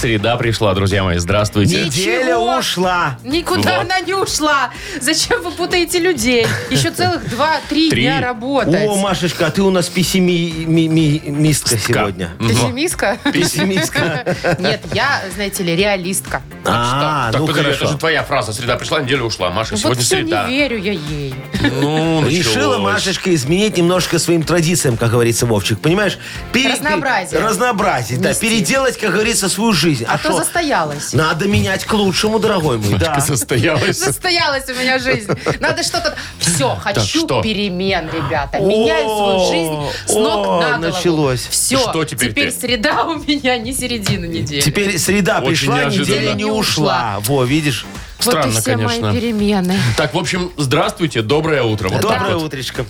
Среда пришла, друзья мои. Здравствуйте. Неделя ушла. Никуда Вот. она не ушла. Зачем вы путаете людей? Еще целых два-три Три. дня работать. О, Машечка, а ты у нас пессимистка сегодня. Пессимистка? Пессимистка. Нет, я, знаете ли, реалистка. А, Так, ну погоди, это хорошо. же твоя фраза. Среда пришла, неделя ушла. Маша, Вот сегодня все среда. не верю я ей. Ну, Решила началось. Машечка изменить немножко своим традициям, как говорится, Вовчик. Понимаешь? Пере- Разнообразие. Разнообразие, да. Переделать, как говорится, свою жизнь. А, то шо? застоялась. Надо менять к лучшему, дорогой мой. Да. Состоялось. Застоялась у меня жизнь. Надо что-то... Все, хочу что? перемен, ребята. Меняю свою жизнь с ног на голову. началось. Все, Что теперь теперь среда у меня не середина недели. Теперь среда пришла, неделя не ушла. Во, видишь? вот Странно, и все конечно. мои перемены. Так, в общем, здравствуйте, доброе утро. Вот Доброе вот. утречко.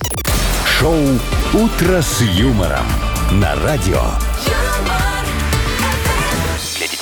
Шоу «Утро с юмором» на радио.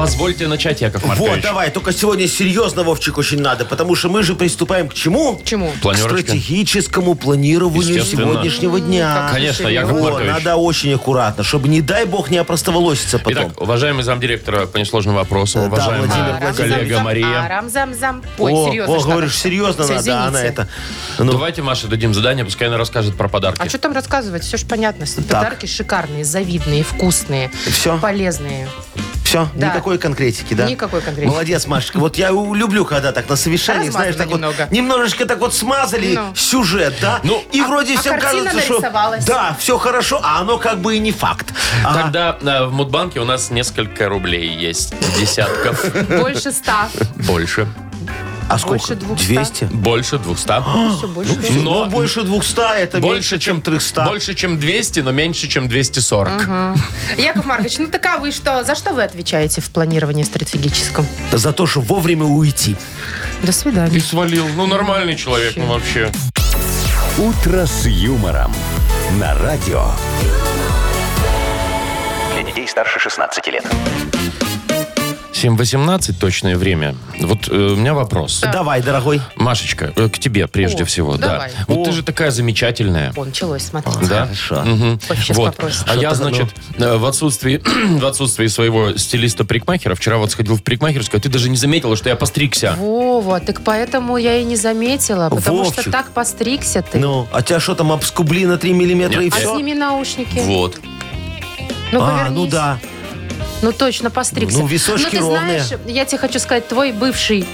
Позвольте начать, Яков Вот, Маркович. давай, только сегодня серьезно, Вовчик, очень надо, потому что мы же приступаем к чему? К чему? К Планерочка. стратегическому планированию Естественно. сегодняшнего дня. Конечно, Яков Вот, Маркович. надо очень аккуратно, чтобы, не дай бог, не опростоволоситься потом. Итак, уважаемый замдиректора по несложным вопросам, Да, уважаемая Владимир Арам, коллега зам, Мария. Арам, зам, зам. Ой, о, серьезно. о, говоришь, серьезно Всё, надо, она извините. это... Ну, Давайте Маше дадим задание, пускай она расскажет про подарки. А что там рассказывать? Все же понятно. Подарки шикарные, завидные, вкусные, Всё? полезные. Все, Да. никакой конкретики, да? Никакой конкретики. Молодец, Машечка. Вот я люблю, когда так на совещании, знаешь, так Размазано вот немного. немножечко так вот смазали Ну. сюжет, да? Ну, и а- вроде а всем картина кажется, что... нарисовалась. Да, все хорошо, а оно как бы и не факт. Ага. Тогда э, в Мудбанке у нас несколько рублей есть. Десятков. Больше ста. Больше. А сколько? больше 200. 200? Больше двухста. Все, больше. Ну, Но больше 200, это больше, чем 300. Больше, чем 200, но меньше, чем 240. Яков Маркович, ну так а вы что? За что вы отвечаете в планировании стратегическом? За то, что вовремя уйти. До свидания. И свалил. Ну, нормальный человек, ну вообще. «Утро с юмором» на радио. Для детей старше 16 лет. 7.18 точное время. Вот э, у меня вопрос. Давай, дорогой. Машечка, э, к тебе прежде О, всего. давай. Да. Вот О. ты же такая замечательная. О, началось, смотрите. Да? Хорошо. Мгм. Вот. попросит. А я, Что-то, значит, э, в отсутствии, в отсутствии своего стилиста-парикмахера, вчера вот сходил в парикмахерскую, а ты даже не заметила, что я постригся. Вова, так поэтому я и не заметила, потому Вовчик. что так постригся ты. Ну, а тебя что там, обскубли на 3 миллиметра Нет, и а все? сними наушники. Вот. Ну, а, повернись. ну да. Ну, точно, постригся. Ну, височки Но ты ровные. знаешь, я тебе хочу сказать, твой бывший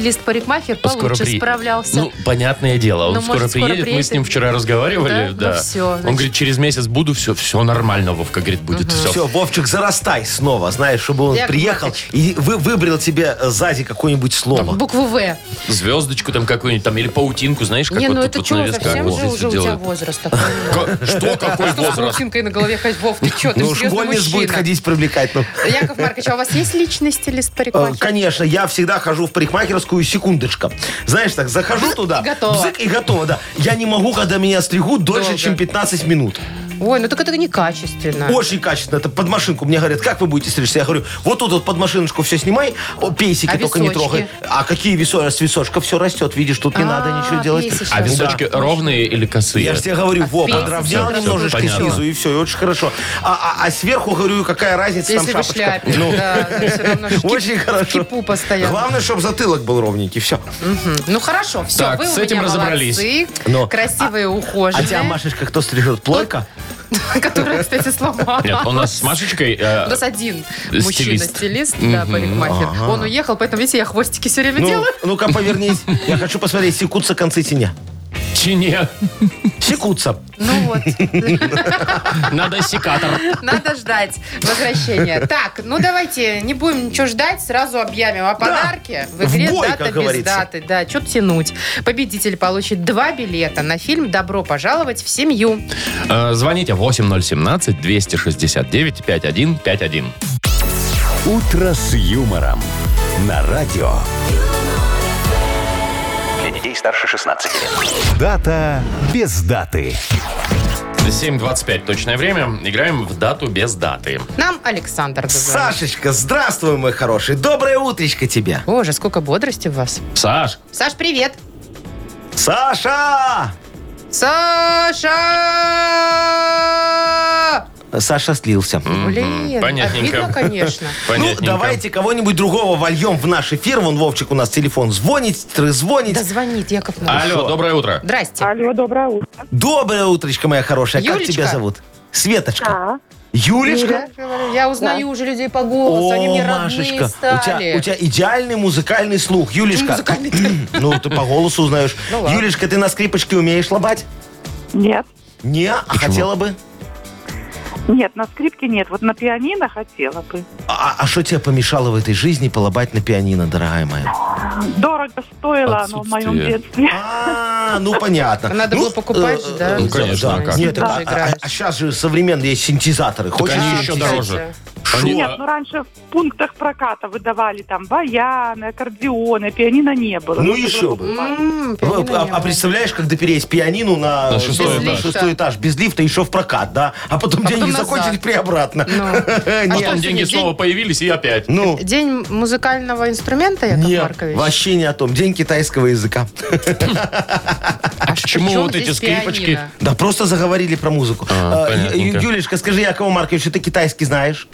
стилист-парикмахер Скоро получше приедет. справлялся. Ну, понятное дело, он Ну, скоро может, скоро приедет, мы с приедет. ним вчера разговаривали, Да? да. Ну, Он значит. говорит, через месяц буду, все, все нормально, Вовка, говорит, будет все. Все, Вовчик, зарастай снова, знаешь, чтобы он Яков приехал Маркович. и вы, выбрал тебе э, сзади какое-нибудь слово. Букву В. Звездочку там какую-нибудь, там, или паутинку, знаешь, как Не, вот ну это вот что, совсем же уже у тебя делают. возраст такой. Что, какой с возраст? паутинкой на голове ходить? Вов, ты что, ты Ну, школьниц будет ходить привлекать. Ну. Яков Маркович, а у вас есть личный Э, стилист-парикмахер? Конечно, я всегда хожу в парикмахерскую секундочка. Знаешь, так, захожу туда, готово. бзык, и готово, да. Я не могу, когда меня стригут, дольше, Долго. чем 15 минут. Ой, ну так это некачественно. Очень качественно. Это под машинку. Мне говорят, как вы будете стричься? Я говорю, вот тут вот под машиночку все снимай, о, пейсики А только не височки? трогай. А какие височки? С височка все растет, видишь, тут не А, надо ничего делать. пейсочка. А Да. височки ровные или косые? Я же тебе говорю, А во, подровнял всё немножечко снизу, и все, и очень хорошо. А, а- а сверху, говорю, какая разница, Если там вы в шапочка. шляпе, Ну, да, все равно ж кип- очень хорошо. кипу постоянно. Главное, чтобы затылок был ровненький, все. Ну хорошо, все, Так, вы с у этим меня разобрались. молодцы, Но- красивые, А ухоженные, тебя, Машечка, кто стрижет? Плойка? которая, кстати, сломалась. Нет, у нас с Машечкой... э, У нас один Стилист. мужчина-стилист, да, парикмахер. Он уехал, поэтому, видите, я хвостики все время Ну, делаю. ну-ка, повернись. Я хочу посмотреть, секутся концы теня. чине. Секутся. Ну вот, Надо секатор. надо ждать возвращения. Так, ну давайте не будем ничего ждать, сразу объявим о подарке. В игре В бой, «Дата как без говорится. даты». Да, что тянуть. Победитель получит два билета на фильм «Добро пожаловать в семью». Э, Звоните 8017-269-5151. «Утро с юмором» на радио. Детей старше 16 лет. Дата без даты. 7.25 точное время. Играем в дату без даты. Нам Александр дозвонился. Сашечка, здравствуй, мой хороший. Доброе утречко тебе. Боже, сколько бодрости в вас. Саш, Саш, привет. Саша! Саша! Саша слился. Блин, понятненько. обидно, конечно. Ну, понятненько. давайте кого-нибудь другого вольем в наш эфир. Вон Вовчик у нас телефон звонит, звонит. Да звонит Яков Маркович. Алло, доброе утро. Здрасте. Алло, доброе утро. Доброе утречко, моя хорошая. Как Юлечка? тебя зовут? Светочка. Да. Юлечка? Я узнаю уже людей по голосу, они мне родные Машечка, у стали. тебя, у тебя идеальный музыкальный слух. Юлечка. Музыкальный Ну, ты по голосу узнаешь. Ну ладно. Юлечка, ты на скрипочке умеешь лобать? Нет. Не, а хотела бы? Нет, на скрипке нет. Вот на пианино хотела бы. А что тебе помешало в этой жизни полобать на пианино, дорогая моя? Дорого стоило оно в моем детстве. А, ну понятно. Надо Ну, было покупать же, да? Ну, конечно, а как? Нет, а, сейчас же современные есть синтезаторы. Хочешь они еще дороже. Они- Нет, ну раньше в пунктах проката выдавали там баяны, аккордеоны, пианино не было. Ну, еще бы. покупать. М, пианино А, не а было. представляешь, когда переезд пианину на, На шестой этаж. шестой этаж, без лифта, еще в прокат, да? А потом А деньги потом назад. закончились при обратно. Ну. Нет. Потом деньги день- снова появились и опять. Ну, День музыкального инструмента, Яков нет, Маркович? вообще не о том. День китайского языка. А почему при чем вот эти здесь скрипочки? пианино? Да, просто заговорили про музыку. А, А, понятненько. Ю- Юлечка, скажи, Якову Марковичу, ты китайский знаешь?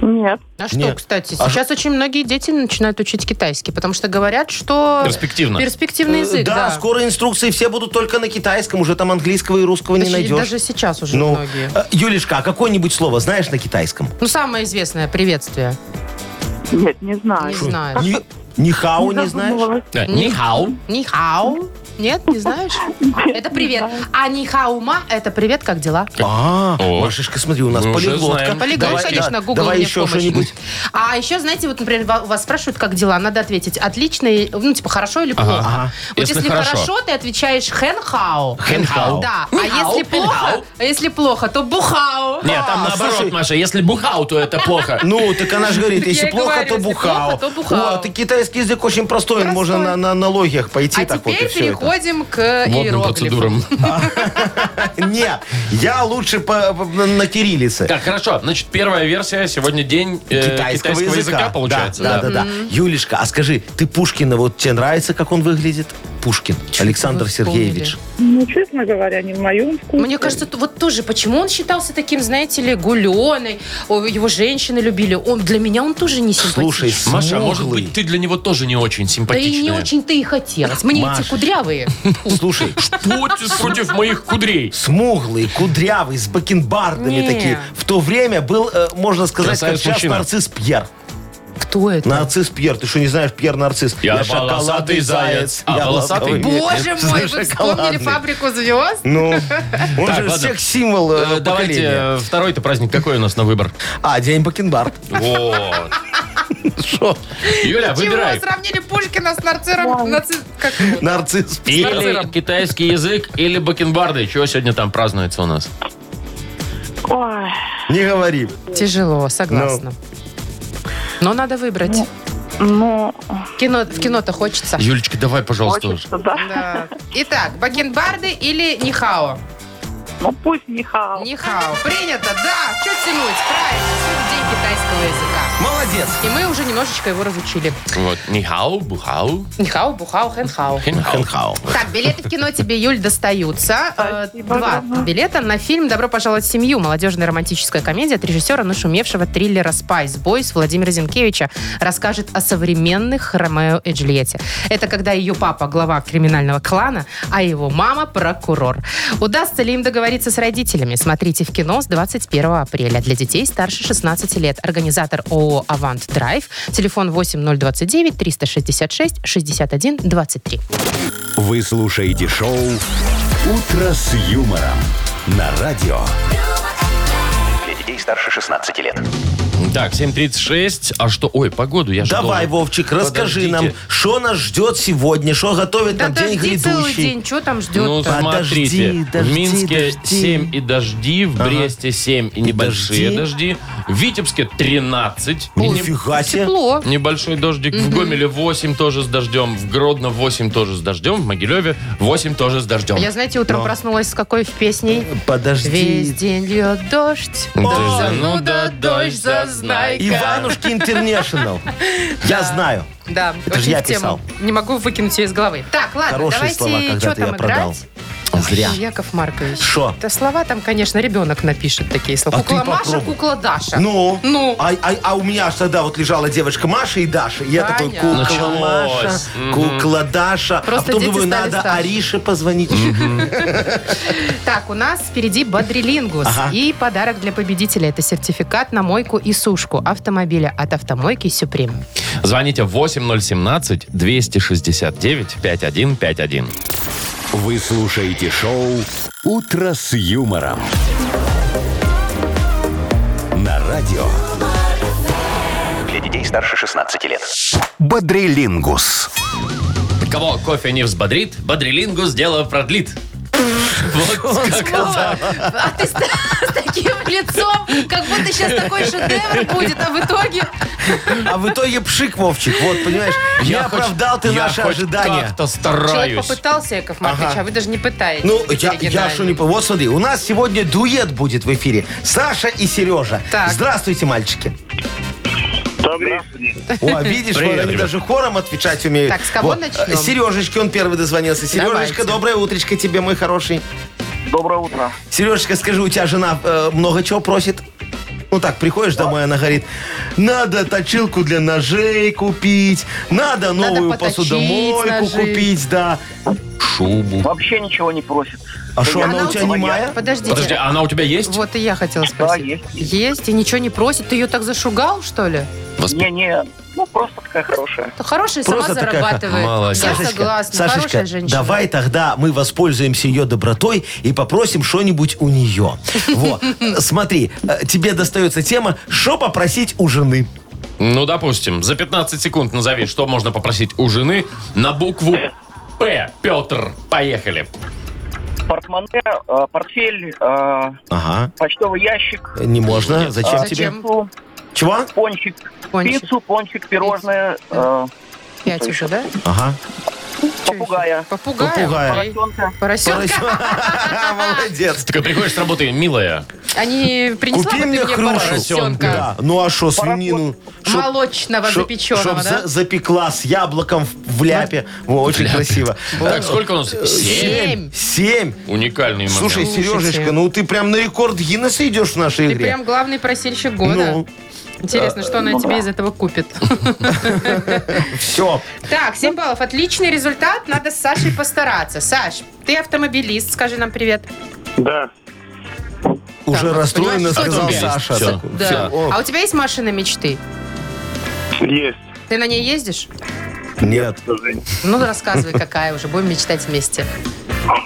Нет. А что, Нет. кстати, А сейчас очень многие дети начинают учить китайский, потому что говорят, что... Перспективно. Перспективный Э, язык, да, да. скоро инструкции все будут только на китайском, уже там английского и русского не Даже- найдешь. Даже сейчас уже Ну, многие. э, Юлечка, а какое-нибудь слово знаешь на китайском? Ну, самое известное приветствие. Нет, не знаю. Не знаю. Ни, ни хао не знаешь? задумалась. Да, Нихау. Нихау. Нет, не знаешь? Это привет. А нихаума – это привет, как дела? А, О. Машечка, смотри, у нас Мы уже полиглотка. знаем. Полиглот, Давай, конечно, да, Google Давай мне в еще помощь. что-нибудь. А еще, знаете, вот, например, ва- вас спрашивают, как дела, надо ответить отлично, и- ну, типа, хорошо или плохо. ага. Вот Если если, хорошо. хорошо, ты отвечаешь хэнхао. Хэнхао. Да. А Хэнхао, если плохо, а если плохо, то бухао. Нет, там А, наоборот, слушай. Маша, если бухау, то это плохо. Ну, так она же говорит, Так если я и плохо, говорю, то если бухао. плохо, то бухао. Вот, и китайский язык очень простой, можно на, на, на логиях пойти А так вот и теперь все это. Переходим к Водным иероглифам. процедурам. Нет, я лучше по, на кириллице. Так, хорошо. Значит, первая версия. Сегодня день э, Китайского, языка. получается. Да, да, да, да. Юлечка, а скажи, ты Пушкина, вот тебе нравится, как он выглядит? Пушкин, Александр? Сергеевич. Ну, честно говоря, не в моем вкусе. Мне кажется, вот тоже, почему он считался таким, знаете ли, гуленой, его женщины любили. Он Для меня он тоже не симпатичный. Слушай, Маша, может смуглый. быть, ты для него тоже не очень Да и симпатичная. не очень-то и хотелось. Мне эти Машечка. кудрявые. Слушай, Что ты против моих кудрей? смуглый, кудрявый, с бакенбардами такие. В то время был, э, можно сказать, как сейчас нарцисс Пьер. Кто это? Нарцисс Пьер. Ты что, не знаешь Пьер Нарцисс? Я волосатый заяц, а я волосатый Боже мой, вы вспомнили Шоколадный. фабрику звезд? Ну, он Так, же ладно. секс-символ э, Э, Давайте э, второй-то праздник какой у нас на выбор? А, день бакенбард. Вот. Что? Юля, Чего выбирай. сравнили Пушкина с нарциром? наци- Как? Нарцисс. Или китайский язык, или бакенбарды. Чего сегодня там празднуется у нас? Ой, Не говори. Тяжело, согласна. Но надо выбрать. ну, Кино, в кино-то хочется. Юлечка, давай, пожалуйста, хочется, да. Да. Итак, бакенбарды или нихао? Ну, пусть не хаос. 你好. Принято, да. Что тянуть? Правильно. Сегодня день китайского языка. Молодец. И мы уже немножечко его разучили. Вот. 你好, 不好, 你好, 不好, 很好. 很好. 很好. Так, билеты в кино тебе, Юль, достаются. Э, Спасибо, Два билета на фильм «Добро пожаловать в семью». Молодежная романтическая комедия от режиссера нашумевшего триллера «Spice Boyz» Владимира Зинкевича расскажет о современных Ромео и Джульетте. Это когда ее папа глава криминального клана, а его мама прокурор. Удастся ли им договориться с родителями? Смотрите в кино с 21 апреля. Для детей старше 16 лет. Организатор ООО «Авант Драйв». Телефон 8029 366 61 23. Вы слушаете шоу «Утро с юмором» на радио. Для детей старше 16 лет. Так, 7.36. А что? Ой, погоду я же Давай, должен- Вовчик, расскажи Подождите. нам, что нас ждет сегодня, что готовит Да нам день дожди целый грядущий. день, что там Ну, ждет-то? смотрите, Подожди, в дожди, Минске дожди. 7 и дожди, в Бресте 7 и небольшие дожди. дожди, в Витебске 13 и не- Нифига себе. Тепло. Небольшой дождик. В Гомеле 8 тоже с дождем. В Гродно 8 тоже с дождем. В Могилеве 8 тоже с дождем. Я, знаете, утром Но. проснулась с какой песней? Подожди. Весь день льет дождь. Дождь, ну да, дождь, зазнайка. Иванушки Интернешнл. Я знаю. Да, Это же я в тему. писал. Не могу выкинуть ее из головы. Так, ладно, Хорошие давайте, слова что когда-то там я продал. играть? Зря. Ой, Яков Маркович. Шо? Да слова там, конечно, ребенок напишет такие слова. А кукла ты Маша, попробуй. кукла Даша. Ну, Ну. А, а- а у меня аж тогда вот лежала девочка Маша и Даша. И я такой, Понятно. кукла Маша, Началось. Кукла Даша. Просто а потом дети думаю, стали надо старше. Арише позвонить. Так, у нас впереди Бодрилингус. И подарок для победителя. Это сертификат на мойку и сушку автомобиля от автомойки Сюприм. Звоните 8017-269-5151. Вы слушаете шоу «Утро с юмором». На радио. Для детей старше 16 лет. Бодрилингус. Кого кофе не взбодрит, бодрилингус дело продлит. Вот как это. А ты таким лицом, как будто сейчас такой шедевр будет, а в итоге... А в итоге пшик, Вовчик. Вот, понимаешь, Я оправдал ты я наши ожидания. как-то Человек стараюсь. попытался, Яков Маркович, Ага. а вы даже не пытаетесь. Ну, я, я что не. Вот смотри, у нас сегодня дуэт будет в эфире. Саша и Сережа. Так. Здравствуйте, мальчики. Добрый О, видишь, Привет, они ребят. даже хором отвечать умеют. Так, с кого Вот. начнем? Сережечка, он первый дозвонился. Сережечка, Давайте. доброе утречко тебе, мой хороший. Доброе утро. Сережечка, скажи, у тебя жена э, много чего просит? Ну так, приходишь домой, она говорит, надо точилку для ножей купить, надо новую поточить посудомойку ножи». купить, да. Шубу. Вообще ничего не просит. А что, она Она у тебя не моя? Подождите. Подожди, а она у тебя есть? Вот и я хотела спросить. Да, есть. и ничего не просит. Ты ее так зашугал, что ли? Восп- Не-не, ну просто такая хорошая. То хорошая сама Просто такая зарабатывает. Молодец. Я Сашечка, согласна. Сашечка, хорошая женщина. давай тогда мы воспользуемся ее добротой и попросим что-нибудь у нее. Вот, смотри, э, тебе достается тема «Что попросить у жены?» Ну, допустим, за 15 секунд назови, что можно попросить у жены на букву П. Петр. Поехали. Портмоне, э, портфель, э, Ага, почтовый ящик, не можно. Зачем а, тебе? Зачем? Чего? пончик, Пончик. пиццу, пончик, пирожное, э, Пять уже, да? Ага. попугая, Попугая. Попугая. поросенка. Поросенка. Молодец. Такой приходишь с работы, милая. Они принесла Купи бы ты мне мне хрушу. поросенка. Да. Ну а что, свинину? Шо- Молочного шо- запеченного, чтоб да? за- запекла с яблоком в, в ляпе. Во, очень красиво. Так, сколько у нас? Семь. Семь. Семь. Уникальный момент. Слушай, Слушайте. Сережечка, ну ты прям на рекорд Гиннесса идешь в нашей Ты игре. прям главный просильщик года. Ну, Интересно, что она тебе из этого купит. все. Так, 7 баллов. Отличный результат. Надо с Сашей постараться. Саш, ты автомобилист. Скажи нам привет. Да. Уже расстроенно сказал. Саша. Да. А у тебя есть машина мечты? Есть. Ты на ней ездишь? Нет. Ну, рассказывай, какая уже. Будем мечтать вместе.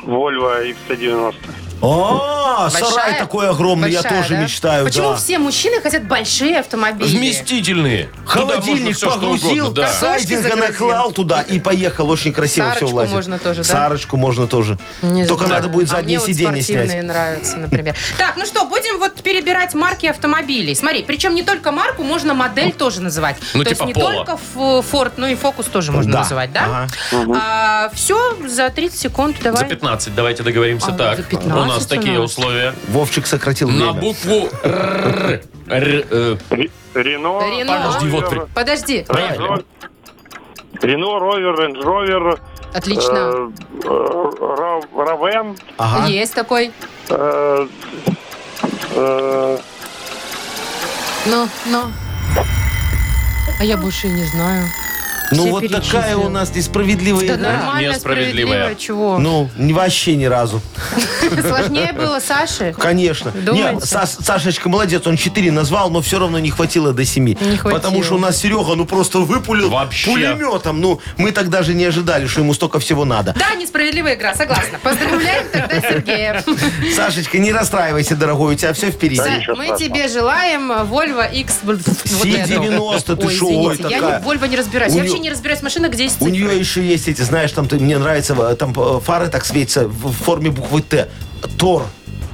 Вольво X190. О, Большая? сарай такой огромный, я Большая, тоже да? мечтаю. Почему да. все мужчины хотят большие автомобили? Вместительные. Холодильник что погрузил, угодно, да. сайдинга загрузил. наклал туда и поехал. Очень красиво Сарочку все влазит. можно тоже, да? Сарочку можно тоже. Не Только знаю. надо будет А заднее мне вот сиденье спортивные снять. нравятся, например. Так, ну что, будем вот перебирать марки автомобилей. Смотри, причем не только марку, можно модель тоже называть. Ну, То типа есть не Polo. только Ford, но и Focus тоже можно Да. называть, да? Ага. все, за 30 секунд давай. За 15 давайте договоримся А, так. за 15 у нас такие условия. Вовчик сократил На время. букву Р. Р, э, Рено. Рено. Подожди, вот при- Подожди. Поехали. Рено, Ровер, Рейндж Ровер, Отлично. э, Равен, Ага. Есть такой. э, Ну, ну. А я больше и не знаю. Ну Все вот такая у нас несправедливая Да игра. нормально, Несправедливая. справедливо, чего? Ну, не- вообще ни разу. Сложнее было Саше? Конечно. Думаете? Не, Саш- Сашечка молодец, он 4 назвал, но все равно не хватило до 7. Не хватило. Потому что у нас Серега, ну просто выпулил Вообще. пулеметом. Ну, мы так даже не ожидали, что ему столько всего надо. Да, несправедливая игра, согласна. Поздравляем тогда Сергея. Сашечка, не расстраивайся, дорогой, у тебя все впереди. Са- ничего Мы страшного. тебе желаем Volvo X... вот эту. C90, ты Ой, шо, извините, ой, я такая. не, в Volvo не разбираюсь. У Я неё- вообще не разбираюсь в машинах, где есть У цифры. нее еще есть эти, знаешь, там ты- мне нравится, э, там э, фары так светятся в форме буквы Т. Тор.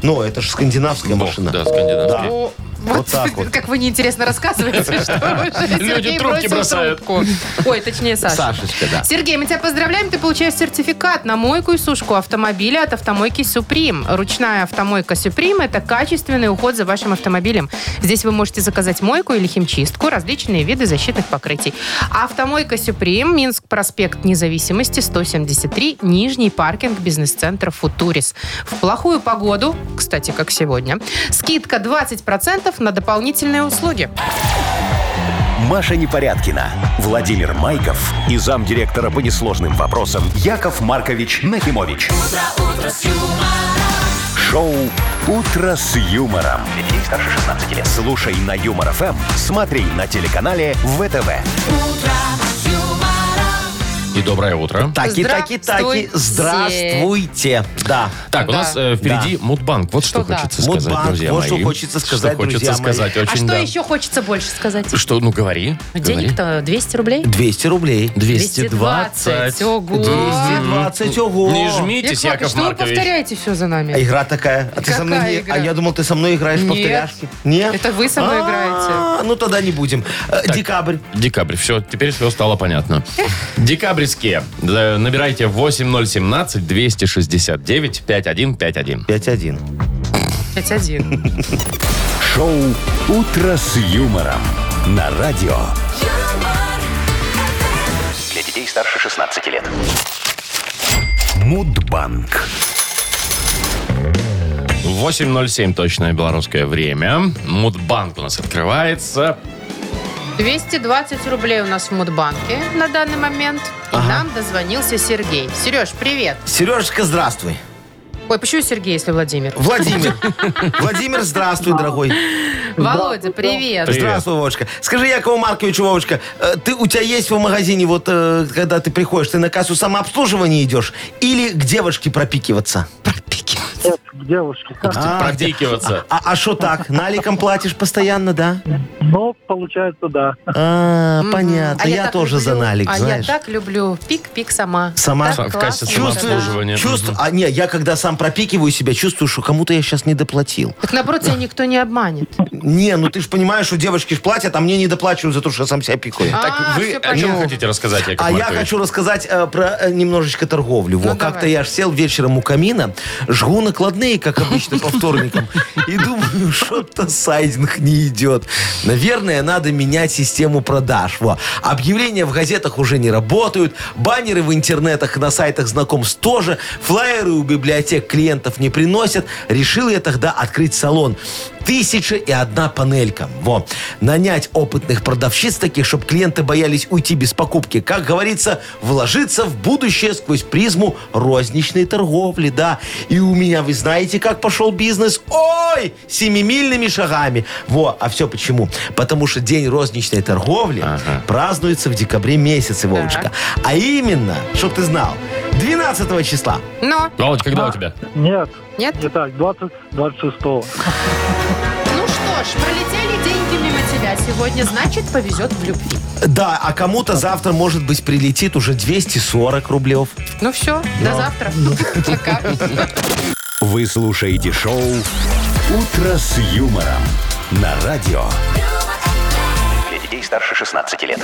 Ну, это же скандинавская Бог, машина. да, скандинавский. О, Вот так вот. Как вы неинтересно рассказываете, что Люди трубки бросают. трубку. Ой, точнее, Саша. Сашечка, да. Сергей, мы тебя поздравляем. Ты получаешь сертификат на мойку и сушку автомобиля от автомойки «Суприм». Ручная автомойка «Суприм» — это качественный уход за вашим автомобилем. Здесь вы можете заказать мойку или химчистку, различные виды защитных покрытий. Автомойка «Суприм», Минск, проспект Независимости, 173, Нижний паркинг бизнес-центра «Футурис». В плохую погоду, кстати, как сегодня, скидка 20% на дополнительные услуги. Маша Непорядкина, Владимир Майков и замдиректора по несложным вопросам Яков Маркович Нахимович. Шоу Утро с юмором. Детей старше 16 лет. Слушай на юмор ФМ, смотри на телеканале ВТВ. И доброе утро. Таки, таки, таки. Здравствуйте. Здравствуйте. Да. Так, у Да. нас э, впереди Мудбанк. Вот что, Что да? хочется сказать, Мудбанк, друзья вот мои. что хочется сказать, Что хочется друзья мои. сказать, А очень что да. еще хочется больше сказать? Что, ну говори. говори. Денег-то 200 рублей? 200 рублей. 220. Ого. 220, ого. Не жмитесь, Яков Яков что вы Маркович. повторяете все за А нами? игра такая. А, ты со мной Какая не- игра? а я думал, ты со мной играешь в Нет. повторяшки. Нет? Это вы со мной А, играете. Ну, тогда не будем. Э, Декабрь. Декабрь. Все, теперь все стало понятно. Декабрьские. Да, Набирайте 8017-269-5151. 5-1. 5-1. Шоу Утро с юмором на радио. Для детей старше 16 лет. Мудбанк. 8.07 точное белорусское время. Мудбанк у нас открывается. 220 рублей у нас в Мудбанке на данный момент. И нам дозвонился Сергей. Сереж, привет. Сережечка, здравствуй. Ой, почему Сергей, если Владимир? Владимир. Владимир, здравствуй, дорогой. Володя, привет. Привет. Здравствуй, Вовочка. Скажи, Якову Марковичу, Вовочка, э, ты, у тебя есть в магазине, вот, э, когда ты приходишь, ты на кассу самообслуживания идешь или к девушке пропикиваться? Нет, к девушке. А, Пропикиваться. А что так? Наликом платишь постоянно, да? Ну, получается, да. А, понятно. А я тоже за налик, А знаешь. я так люблю пик-пик сама. Сама? Так В классно. самообслуживания. Чувствую, а не, я когда сам пропикиваю себя, чувствую, что кому-то я сейчас не доплатил. Так наоборот, тебя никто не обманет. Не, ну ты же понимаешь, что девочки ж платят, а мне не доплачивают за то, что я сам себя пикаю. Так А, вы всё о чем понятно. хотите рассказать, Яков А я Маркович? хочу рассказать э, про э, немножечко торговлю. Во, Ну, как-то давай. я ж сел вечером у камина, жгу накладные, как обычно, по вторникам, и думаю, что-то сайдинг не идет. Наверное, надо менять систему продаж. Во. Объявления в газетах уже не работают, баннеры в интернетах, на сайтах знакомств тоже, флайеры у библиотек клиентов не приносят. Решил я тогда открыть салон. Тысяча и одна панелька. Во. Нанять опытных продавщиц таких, чтобы клиенты боялись уйти без покупки. Как говорится, вложиться в будущее сквозь призму розничной торговли, да. И у меня, вы знаете, как пошел бизнес? Ой, семимильными шагами. Во, а все почему? Потому что день розничной торговли празднуется в декабре месяце, Вовочка. А именно, чтоб ты знал, 12 числа. Но, Володь, когда у тебя? Нет, нет? не так, 20, 26 Ну что ж, пролетели деньги мимо тебя сегодня, значит, повезет в любви. Да, а кому-то завтра, может быть, прилетит уже 240 рублев. Ну все, до завтра. Пока. Вы слушаете шоу Утро с юмором на радио. Для детей старше 16 лет.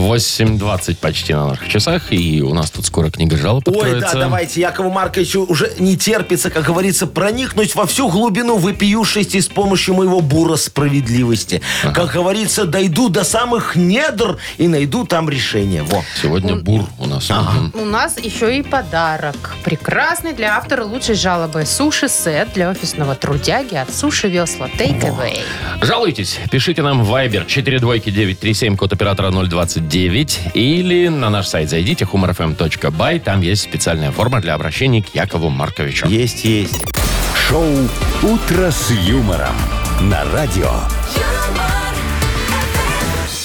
8.20 почти на наших часах, и у нас тут скоро книга жалоб Ой, откроется. да, давайте, Якову Марковичу уже не терпится, как говорится, проникнуть во всю глубину вопиюшести с помощью моего бура справедливости. Как говорится, дойду до самых недр и найду там решение. Во. Сегодня бур у нас. Мгм. У нас еще и подарок. Прекрасный для автора лучшей жалобы. Суши-сет для офисного трудяги от Суши Весла Take Away. Жалуйтесь, пишите нам в Viber 42937, код оператора 029, 49 или на наш сайт зайдите humorfm.by. Там есть специальная форма для обращения к Якову Марковичу. Есть, есть. Шоу «Утро с юмором» на радио.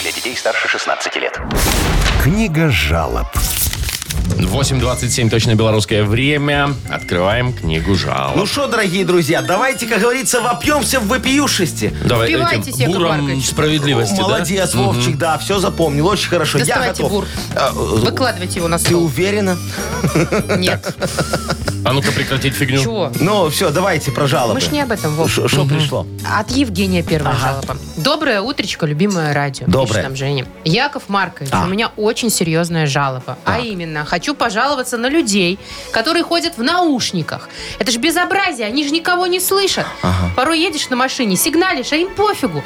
Для детей старше 16 лет. Книга жалоб. 8.27 точно белорусское время. Открываем книгу жалоб. Ну что, дорогие друзья, давайте, как говорится, вопьемся в вопиюшести. Давай впивайтесь, этим Яков буром Маркович. справедливости, да? Молодец, Вовчик, да, все запомнил, очень хорошо. Я Доставайте готов. бур. А, Выкладывайте его на Ты стол. уверена? Нет. А ну-ка прекратить фигню. Чего? Ну, все, давайте про жалобы. Мы ж не об этом, Вов. Что пришло? От Евгения первая Ага. жалоба. Доброе утречко, любимое радио. Доброе. Пишет нам Женя. Яков Маркович, А. у меня очень серьезная жалоба. А именно, хочу пожаловаться на людей, которые ходят в наушниках. Это ж безобразие, они же никого не слышат. Порой едешь на машине, сигналишь, а им пофигу.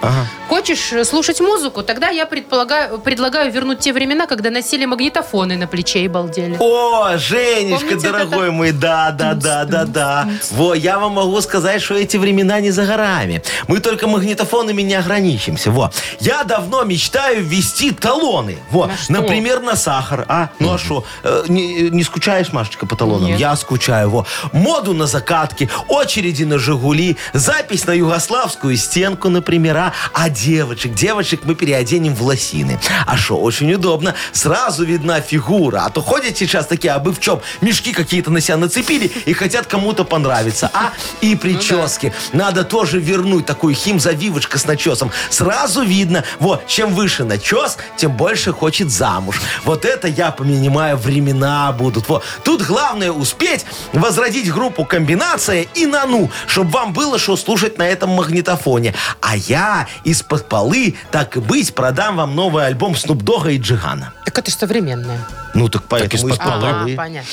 Хочешь э, слушать музыку, тогда я предполагаю, предлагаю вернуть те времена, когда носили магнитофоны на плече и балдели. О, Женечка, Помните вот дорогой мой, да, да, да, да, да. Во, я вам могу сказать, что эти времена не за горами. Мы только магнитофонами не ограничимся. Во. Я давно мечтаю ввести талоны. Во. На что? Например, на сахар. А? Ну а что? Э, Не, не скучаешь, Машечка, по талонам? Нет. Я скучаю. Во. Моду на закатки, очереди на Жигули, запись на югославскую стенку, например. А, а девочек, девочек мы переоденем в лосины. А что, очень удобно. Сразу видна фигура. А то ходят сейчас такие, а вы в чем? Мешки какие-то на себя нацепили и хотят кому-то понравиться. А? И прически. Надо тоже вернуть такую химзавивочка с начесом. Сразу видно, вот, чем выше начес, тем больше хочет замуж. Вот это я понимаю, времена будут. Вот. Тут главное успеть возродить группу комбинация и на ну, чтобы вам было что слушать на этом магнитофоне. А я из-под полы, так и быть, продам вам новый альбом Снупдога и Джигана. Так это же современное. Ну так поэтому из-под полы. А, понятно.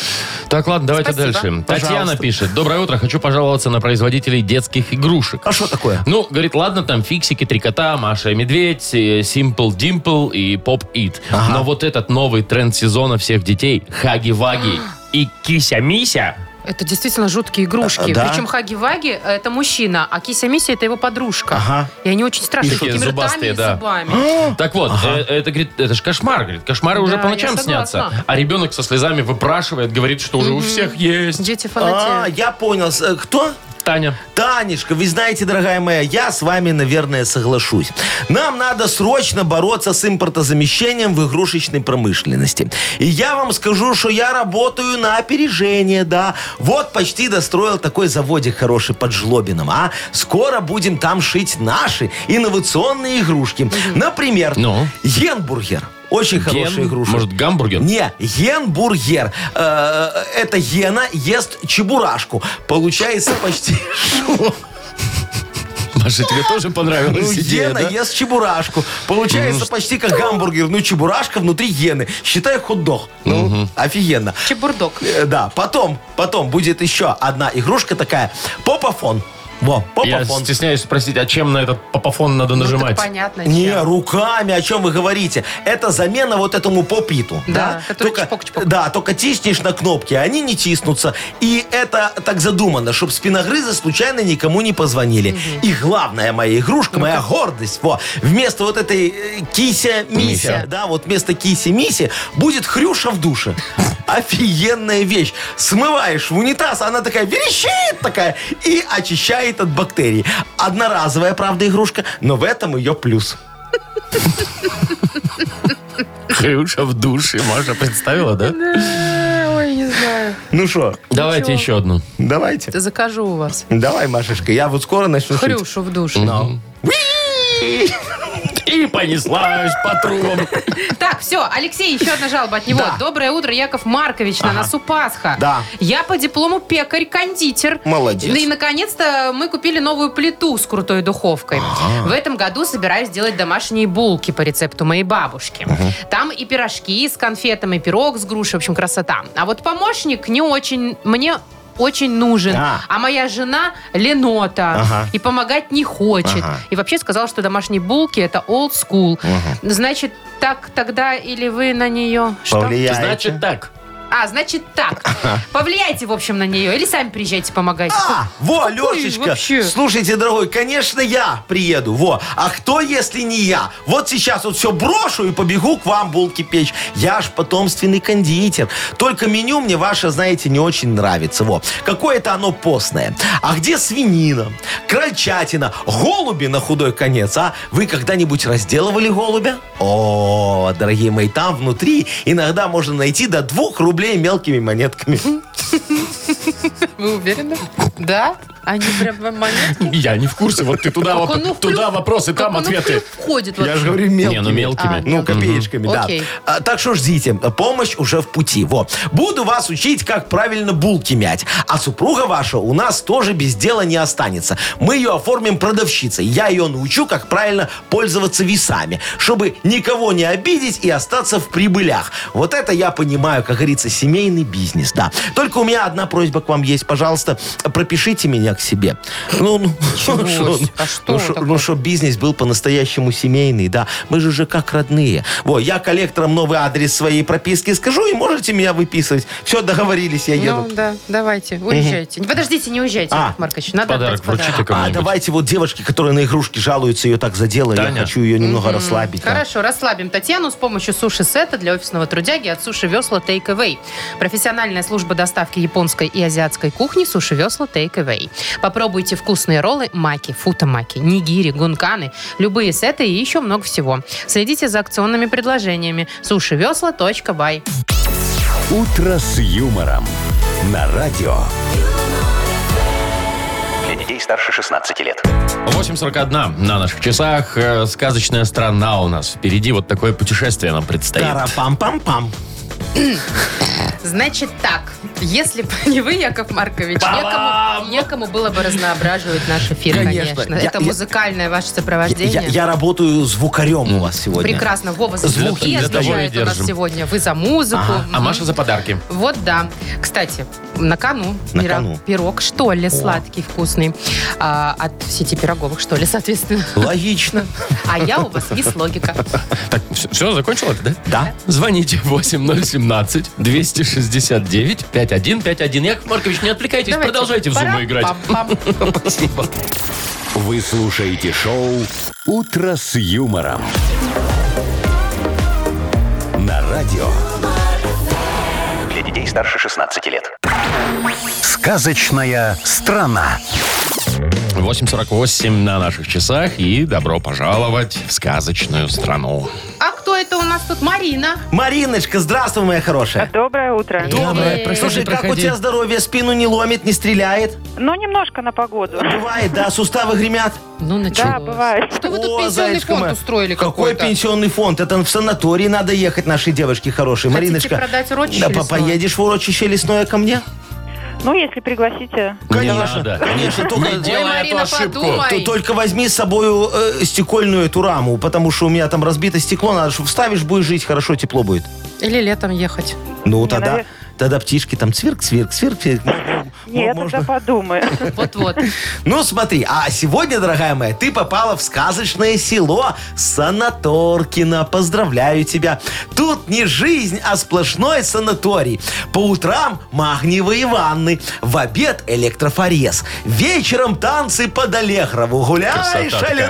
Так, ладно, давайте Спасибо. дальше. Пожалуйста. Татьяна пишет. Доброе утро. Хочу пожаловаться на производителей детских игрушек. А что такое? Ну, говорит, ладно, там фиксики, три кота, Маша и Медведь, э, Simple Dimple и Pop It. Ага. Но вот этот новый тренд сезона всех детей, Хаги-Ваги и Кися-Мися, Это действительно жуткие игрушки. А, да? Причем Хаги-Ваги – это мужчина, а Кися-Мися – это его подружка. Ага. И они очень страшные, Такие такими зубастые, ртами и да. зубами. Так вот, э, это, говорит, это же кошмар, говорит. Кошмары уже Да, по я ночам снятся. А ребенок со слезами выпрашивает, говорит, что уже у всех есть. Дети А, фанатеют. я понял. Э, Кто? Таня. Танечка, вы знаете, дорогая моя, я с вами, наверное, соглашусь. Нам надо срочно бороться с импортозамещением в игрушечной промышленности. И я вам скажу, что я работаю на опережение, да. Вот почти достроил такой заводик хороший под Жлобином, а. Скоро будем там шить наши инновационные игрушки. Например, Ну? Генбургер. Очень хорошая игрушка. Может, гамбургер? Не, генбургер. Э, Это гена ест чебурашку. Получается почти... Шо? Маша, тебе тоже Ну, понравилась идея, гена да? ест чебурашку. Получается почти как гамбургер. Ну, чебурашка внутри гены. Считай хот-дог. Ну, офигенно. Чебурдок. Э, Да, потом, потом будет еще одна игрушка такая. Попофон. Во, Я стесняюсь спросить, а чем на этот попофон надо Ну, так нажимать? понятно. Не, чем. руками, о чем вы говорите? Это замена вот этому попиту. Да, который только, чпок-чпок. Да, только тиснешь на кнопки, а они не тиснутся. И это так задумано, чтобы спиногрызы случайно никому не позвонили. И главная моя игрушка, моя гордость, во, вместо вот этой э, кися-мися, Мися. да, вот вместо киси-миси будет хрюша в душе. Офигенная вещь. Смываешь в унитаз, она такая верещит такая и очищает от бактерий. Одноразовая, правда, игрушка, но в этом ее плюс. Хрюша в душе. Маша представила, да? Ой, не знаю. Ну что, Давайте Ничего. еще одну. давайте. Да закажу у вас. Давай, Машечка, я вот скоро начну шить. Хрюшу в душе. И понеслась по трубам. Так, все, Алексей, еще одна жалоба от него. Да. Доброе утро, Яков Маркович, на носу Пасха. Да. Я по диплому пекарь-кондитер. Молодец. И, наконец-то, мы купили новую плиту с крутой духовкой. В этом году собираюсь делать домашние булки по рецепту моей бабушки. Там и пирожки с конфетами, и пирог с грушей, в общем, красота. А вот помощник не очень... Мне очень нужен. А. А, моя жена Ленота. Ага. И помогать не хочет. Ага. И вообще сказала, что домашние булки это old school. Значит, так тогда или вы на нее что? Повлияете. Значит так. А, значит так. Повлияйте, в общем, на нее. Или сами приезжайте, помогайте. А, во, Какой Лешечка, вообще? слушайте, дорогой, конечно, я приеду, во. А кто, если не я? Вот сейчас вот все брошу и побегу к вам булки печь. Я ж потомственный кондитер. Только меню мне ваше, знаете, не очень нравится, во. Какое-то оно постное. А где свинина, крольчатина, голуби на худой конец, а? Вы когда-нибудь разделывали голубя? О, дорогие мои, там внутри иногда можно найти до двух рублей мелкими монетками. Вы уверены? Да? Они прям вам монетки? Я не в курсе. Вот ты туда, воп- в туда вопросы, там в ответы. входит Я же говорю мелкими. Не, ну мелкими. А, Ну, копеечками, да. Окей. А, так что ждите. Помощь уже в пути. Вот. Буду вас учить, как правильно булки мять. А супруга ваша у нас тоже без дела не останется. Мы ее оформим продавщицей. Я ее научу, как правильно пользоваться весами, чтобы никого не обидеть и остаться в прибылях. Вот это я понимаю, как говорится, семейный бизнес, да. Только у меня одна просьба к вам есть. Пожалуйста, пропишите меня к себе. Ну, ну, Чего? шо, А что ну, шо- ну, чтоб бизнес был по-настоящему семейный, да. Мы же уже как родные. Во, я коллекторам новый адрес своей прописки скажу, и можете меня выписывать. Все, договорились, я еду. Ну, да, давайте, уезжайте. Подождите, не уезжайте, А. Яков Маркович. Надо Подарок вручите А давайте вот девочки, которые на игрушки жалуются, ее так задело, я хочу ее немного расслабить. да. Хорошо, расслабим Татьяну с помощью суши-сета для офисного трудяги от Суши Весла Take Away. Профессиональная служба доставки японской и азиатской кухни Суши Весла Take Away. Попробуйте вкусные роллы маки, футамаки, нигири, гунканы, любые сеты и еще много всего. Следите за акционными предложениями. сушивесла.бай. «Утро с юмором» на радио. Для детей старше 16 лет. 8.41 на наших часах. Э, Сказочная страна у нас. Впереди вот такое путешествие нам предстоит. Тара-пам-пам-пам. Значит так, если бы не вы, Яков Маркович, некому, некому было бы разноображивать наш эфир, Конечно. конечно. Я- Это я- музыкальное ваше Я, сопровождение. я работаю звукарем у вас сегодня. Прекрасно. Вова за Для- звуки отвечает у нас сегодня. Вы за музыку. А Маша за подарки. Вот да. Кстати, на кону, На пирог, кону. пирог, что ли, сладкий, вкусный. А, от сети пироговых, что ли, соответственно. Логично. А я у вас мисс Логика. Так, все, закончил это, да? Да. Звоните 8017-269-5151. Яков Маркович, не отвлекайтесь, Давайте. продолжайте в зуму играть. Спасибо. Вы слушаете шоу «Утро с юмором». На радио. Для детей старше 16 лет. Сказочная страна. 8.48 на наших часах. И добро пожаловать в сказочную страну. А это у нас тут? Марина. Мариночка, здравствуй, моя хорошая. Доброе утро. Доброе. Проходи, Слушай, как у проходи. тебя здоровье? Спину не ломит, не стреляет? Ну, немножко на погоду. Бывает, да? Суставы гремят? Ну, началось. Да, бывает. Что вы тут О, пенсионный зайчка фонд моя. устроили Какой какой-то? пенсионный фонд? Это в санаторий надо ехать нашей девочке хорошей. Хотите Мариночка. продать урочище Да, по- лесное? поедешь в урочище лесное ко мне? Ну, если пригласите. Не надо. Конечно, только... Не делай Ой, эту Марина, ошибку. подумай. Т- Только возьми с собой э, стекольную эту раму, потому что у меня там разбито стекло, надо, что вставишь, будешь жить, хорошо, тепло будет. Или летом ехать. Ну, Не, тогда, навер- тогда птишки там цвирк, цвирк, цвирк. цвирк. М- м- Нет, можно- это подумаю. Вот-вот. Ну, смотри, а сегодня, дорогая моя, ты попала в сказочное село Санаторкино. Поздравляю тебя. Тут не жизнь, а сплошной санаторий. По утрам магниевые ванны, в обед электрофорез, вечером танцы под Аллегрову. Гуляй,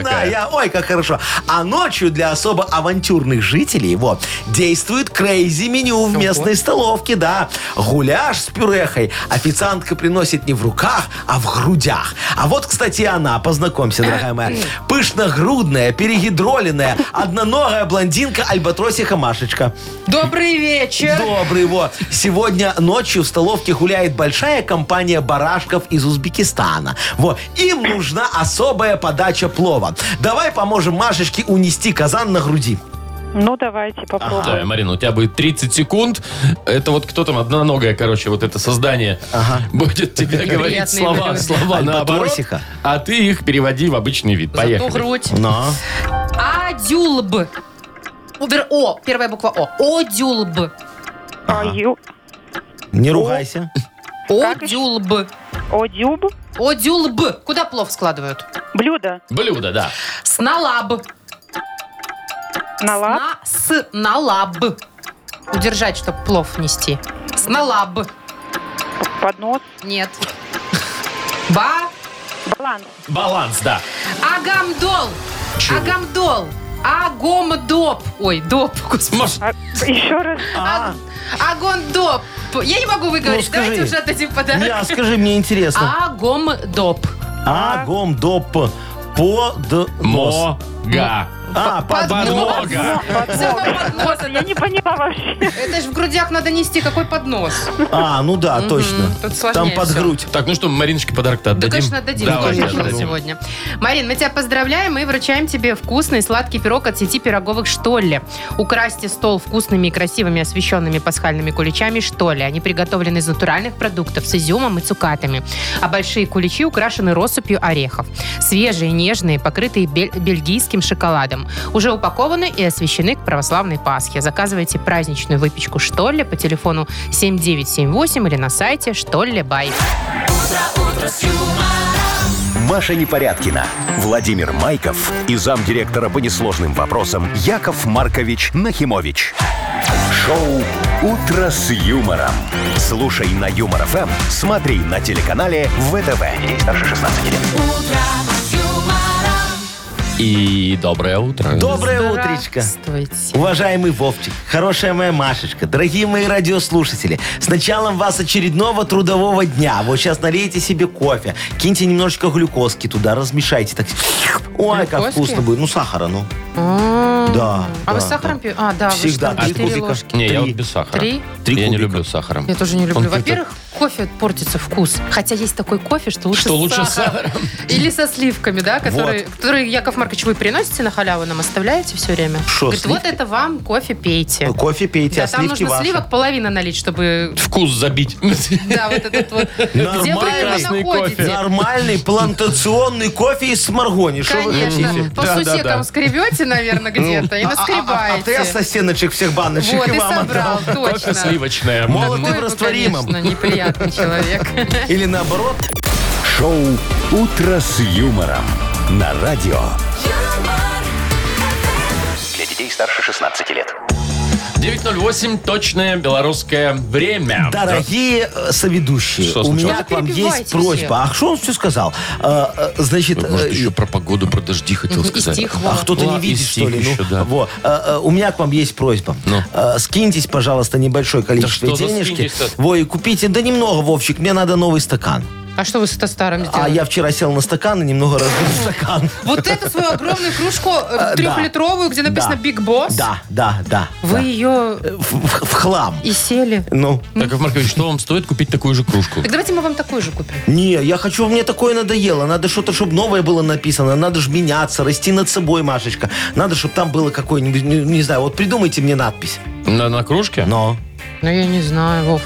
какая. Ой, как хорошо. А ночью для особо авантюрных жителей вот, действует крейзи меню в местной столовке, да. Гуляш с пюрехой. Официантка приносит не в руках, а в грудях. А вот, кстати, она, познакомься, дорогая моя. Пышногрудная, перегидроленная, одноногая блондинка Альбатросиха Машечка. Добрый вечер. Добрый его. Сегодня ночью в столовке гуляет большая компания барашков из Узбекистана. Вот. Им нужна особая подача плова. Давай поможем Машечке унести казан на груди. Ну, давайте попробуем. Да, Марина, у тебя будет 30 секунд. Это вот кто там, одноногое, короче, вот это создание будет тебе говорить Приятные слова, люди. слова наоборот, Альбатросиха. а ты их переводи в обычный вид. Зато Поехали. грудь. Но. Адюлб. Убер О. Первая буква О. Одюлб. А ю- Не ругайся. Одюлб. Одюб. Одюлб. Куда плов складывают? Блюдо. Блюдо, да. Сналаб. Налаб. Сна- Сналаб. Удержать, чтобы плов нести. Сналаб. Поднос. Нет. Ба. Баланс. Баланс, да. Агамдол. Агамдол. Агомдоп. Ой, доп, господи. А, еще раз. А, Агондоп. Я не могу выговорить. Ну, скажи. Давайте уже отдадим подарок. не, а скажи, мне интересно. Агомдоп. А, гом, доп, под, нос. Мога. А, подмога. Подмога. Я не поняла вообще. Это же в грудях надо нести. Какой поднос? А, ну да, точно. Там под грудь. Так, ну что, Мариночке подарок-то Да, отдадим? конечно, отдадим. Отдадим. сегодня. Марин, мы тебя поздравляем и вручаем тебе вкусный сладкий пирог от сети пироговых «Штолле». Украсьте стол вкусными и красивыми освещенными пасхальными куличами «Штолле». Они приготовлены из натуральных продуктов с изюмом и цукатами. А большие куличи украшены россыпью орехов. Свежие, нежные, покрытые бель- бельгийским шоколадом. Уже упакованы и освещены к православной Пасхе. Заказывайте праздничную выпечку «Штолле» по телефону 7978 или на сайте «Штолле Бай». Маша Непорядкина, Владимир Майков и замдиректора по несложным вопросам Яков Маркович Нахимович. Шоу «Утро с юмором». Слушай на Юмор ФМ, смотри на телеканале ВТВ. Ей старше 16 лет. И доброе утро. Доброе утречко. Здравствуйте. Уважаемый Вовчик, хорошая моя Машечка, дорогие мои радиослушатели, с началом вас очередного трудового дня. Вот сейчас налейте себе кофе, киньте немножечко глюкозки туда, размешайте. Так. Ой, как Глюкозки? вкусно будет. Ну, сахара, ну. А, Да. А вы да, с сахаром да. пьете? А, да, Всегда. что, Три четыре кубика. ложки. Не, я Три. вот без сахара. Три? Три я не кубика. люблю с сахаром. Я тоже не люблю. Он какой-то- Во-первых, кофе портится вкус. Хотя есть такой кофе, что лучше, Что с, лучше с сахаром. Или со сливками, да, которые, которые, Яков Маркович, вы приносите на халяву, нам оставляете все время? Шо, Говорит, вот сливки? это вам кофе пейте. Кофе пейте, Да, а там сливки нужно ваши. сливок половина налить, чтобы... Вкус забить. Да, вот этот вот. Где вы его Прекрасный находите? кофе. Нормальный плантационный кофе из сморгони. Что вы Конечно. хотите? По Да, да, сусекам скребете, наверное, где-то и А- а- А, наскребаете. я со стеночек всех баночек Вот, и вам собрал, отдал. Кофе точно. сливочное. Молотый Какой в вы, растворимом. конечно, неприятный человек. Или наоборот. Шоу «Утро с юмором» на радио. Детей старше 16 лет. 9.08, точное белорусское время. Дорогие э, соведущие, Что у случилось? меня к вам есть Перебивайте просьба. всех. А что он все сказал? Э, э, Значит, Может, э, еще про погоду, про дожди хотел и сказать. стих, А кто-то не видит, что ли? стих еще, да. Во. Э, э, У меня к вам есть просьба. Ну. Э, Скиньтесь, пожалуйста, небольшое количество что за денежки. скиньтесь-то? Во, и купите, да немного, Вовчик, мне надо новый стакан. А что вы с это старым А сделали? я вчера сел на стакан и немного разбил стакан. Вот эту свою огромную кружку э, да. трехлитровую, где написано. Big Boss, Да, да, да. вы ее Э, В, хлам. и сели. Ну, Яков Маркович, что вам стоит купить такую же кружку? Так давайте мы вам такую же купим. не, я хочу, мне такое надоело. Надо что-то, чтобы новое было написано. Надо же меняться, расти над собой, Машечка. Надо, чтобы там было какое-нибудь, не, не знаю, вот придумайте мне надпись. На, на кружке? Но. Ну, я не знаю, Вов.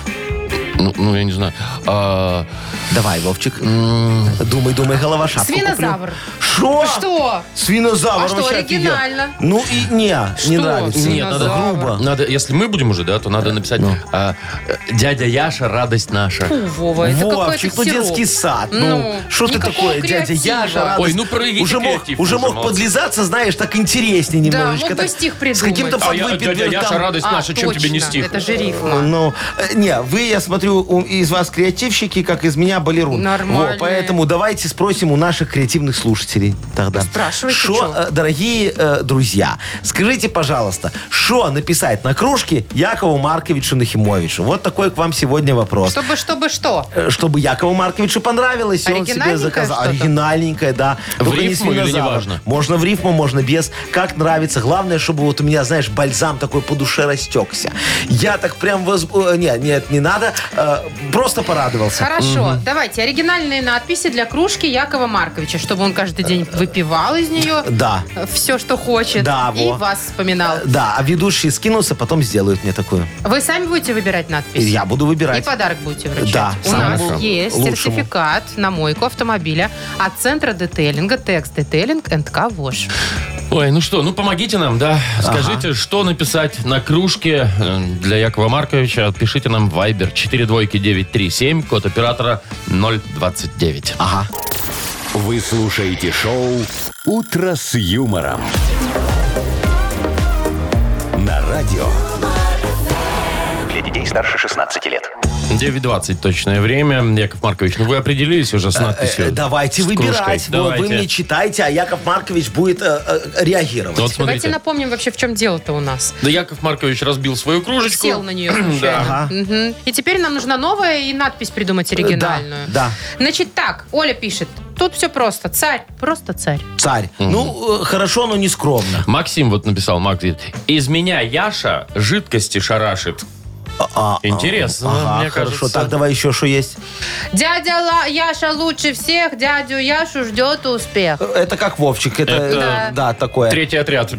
Ну, ну, я не знаю. А, Давай, Вовчик. Думай, думай, голова шапку Свинозавр. Что? Что? Свинозавр. А что, вообще оригинально? Ну и не, не Что? нравится. Нет, надо Свинозавр. грубо. надо, если мы будем уже, да, то надо написать а, э, «Дядя Яша, радость наша». Фу, Вова, это Вовчик, какой-то ну сироп. детский сад. Ну, Ну, что ты никакого такое, дядя креатива. Яша, радость. Ой, ну проявите уже мог, креатив уже уже, мог молодцы. подлизаться, знаешь, так интереснее Да, немножечко. мог бы так, стих С придумать. каким-то А я, подвыпитым дядя Яша, там- радость А, наша, чем тебе не стих? Это же рифма. Ну, э, не, вы, я смотрю, у- из вас креативщики, как из меня балерун. Нормальные. Во, поэтому давайте спросим у наших креативных слушателей тогда. Спрашивайте, Шо, чё? э, дорогие э, друзья, скажите, пожалуйста, что написать на кружке Якову Марковичу Нахимовичу? Вот такой к вам сегодня вопрос. Чтобы, чтобы что? Э, Чтобы Якову Марковичу понравилось, и он себе Оригинальненькое заказал. что-то? Оригинальненькое, да. В Только не рифму или свинозавр. неважно? Можно в рифму, можно без. Как нравится. Главное, чтобы вот у меня, знаешь, бальзам такой по душе растекся. Я так прям... Воз... э, Нет, нет, не надо. Э, Просто порадовался. Хорошо, давайте оригинальные надписи для кружки Якова Марковича, чтобы он каждый день выпивал из нее Да. все, что хочет, Да, и во. вас вспоминал. Э, Да, а ведущие скинутся, потом сделают мне такую. Вы сами будете выбирать надпись? И я буду И выбирать. подарок будете вручать. Да, У самому нас есть лучшему. сертификат на мойку автомобиля от центра детейлинга Текст Детейлинг НК ВОЖ. Ой, ну что, ну помогите нам, да. Скажите, что написать на кружке э, для Якова Марковича. Пишите нам в Viber 42937, код оператора 029. Ага. Вы слушаете шоу «Утро с юмором». На радио. старше 16 лет. 9.20 точное время. Яков Маркович, ну вы определились уже с надписью? Э, Давайте с кружкой? выбирать. Вы Давайте. мне читайте, а Яков Маркович будет э, э, реагировать. Вот Давайте напомним вообще, в чем дело-то у нас. Да Яков Маркович разбил свою кружечку. Сел на нее Да. Ага. Мгм. И теперь нам нужна новая и надпись придумать оригинальную. да. Значит так, Оля пишет. Тут все просто. Царь. Просто царь. Царь. Ну, э, хорошо, но не скромно. Максим вот написал, Макс говорит, из меня Яша жидкости шарашит. А, Интересно, Ага, мне хорошо. кажется. Так, давай еще что есть. Дядя Ла- Яша лучше всех. Дядю Яшу ждет успех. Это как Вовчик. Это, Это- э, да, такое. Третий отряд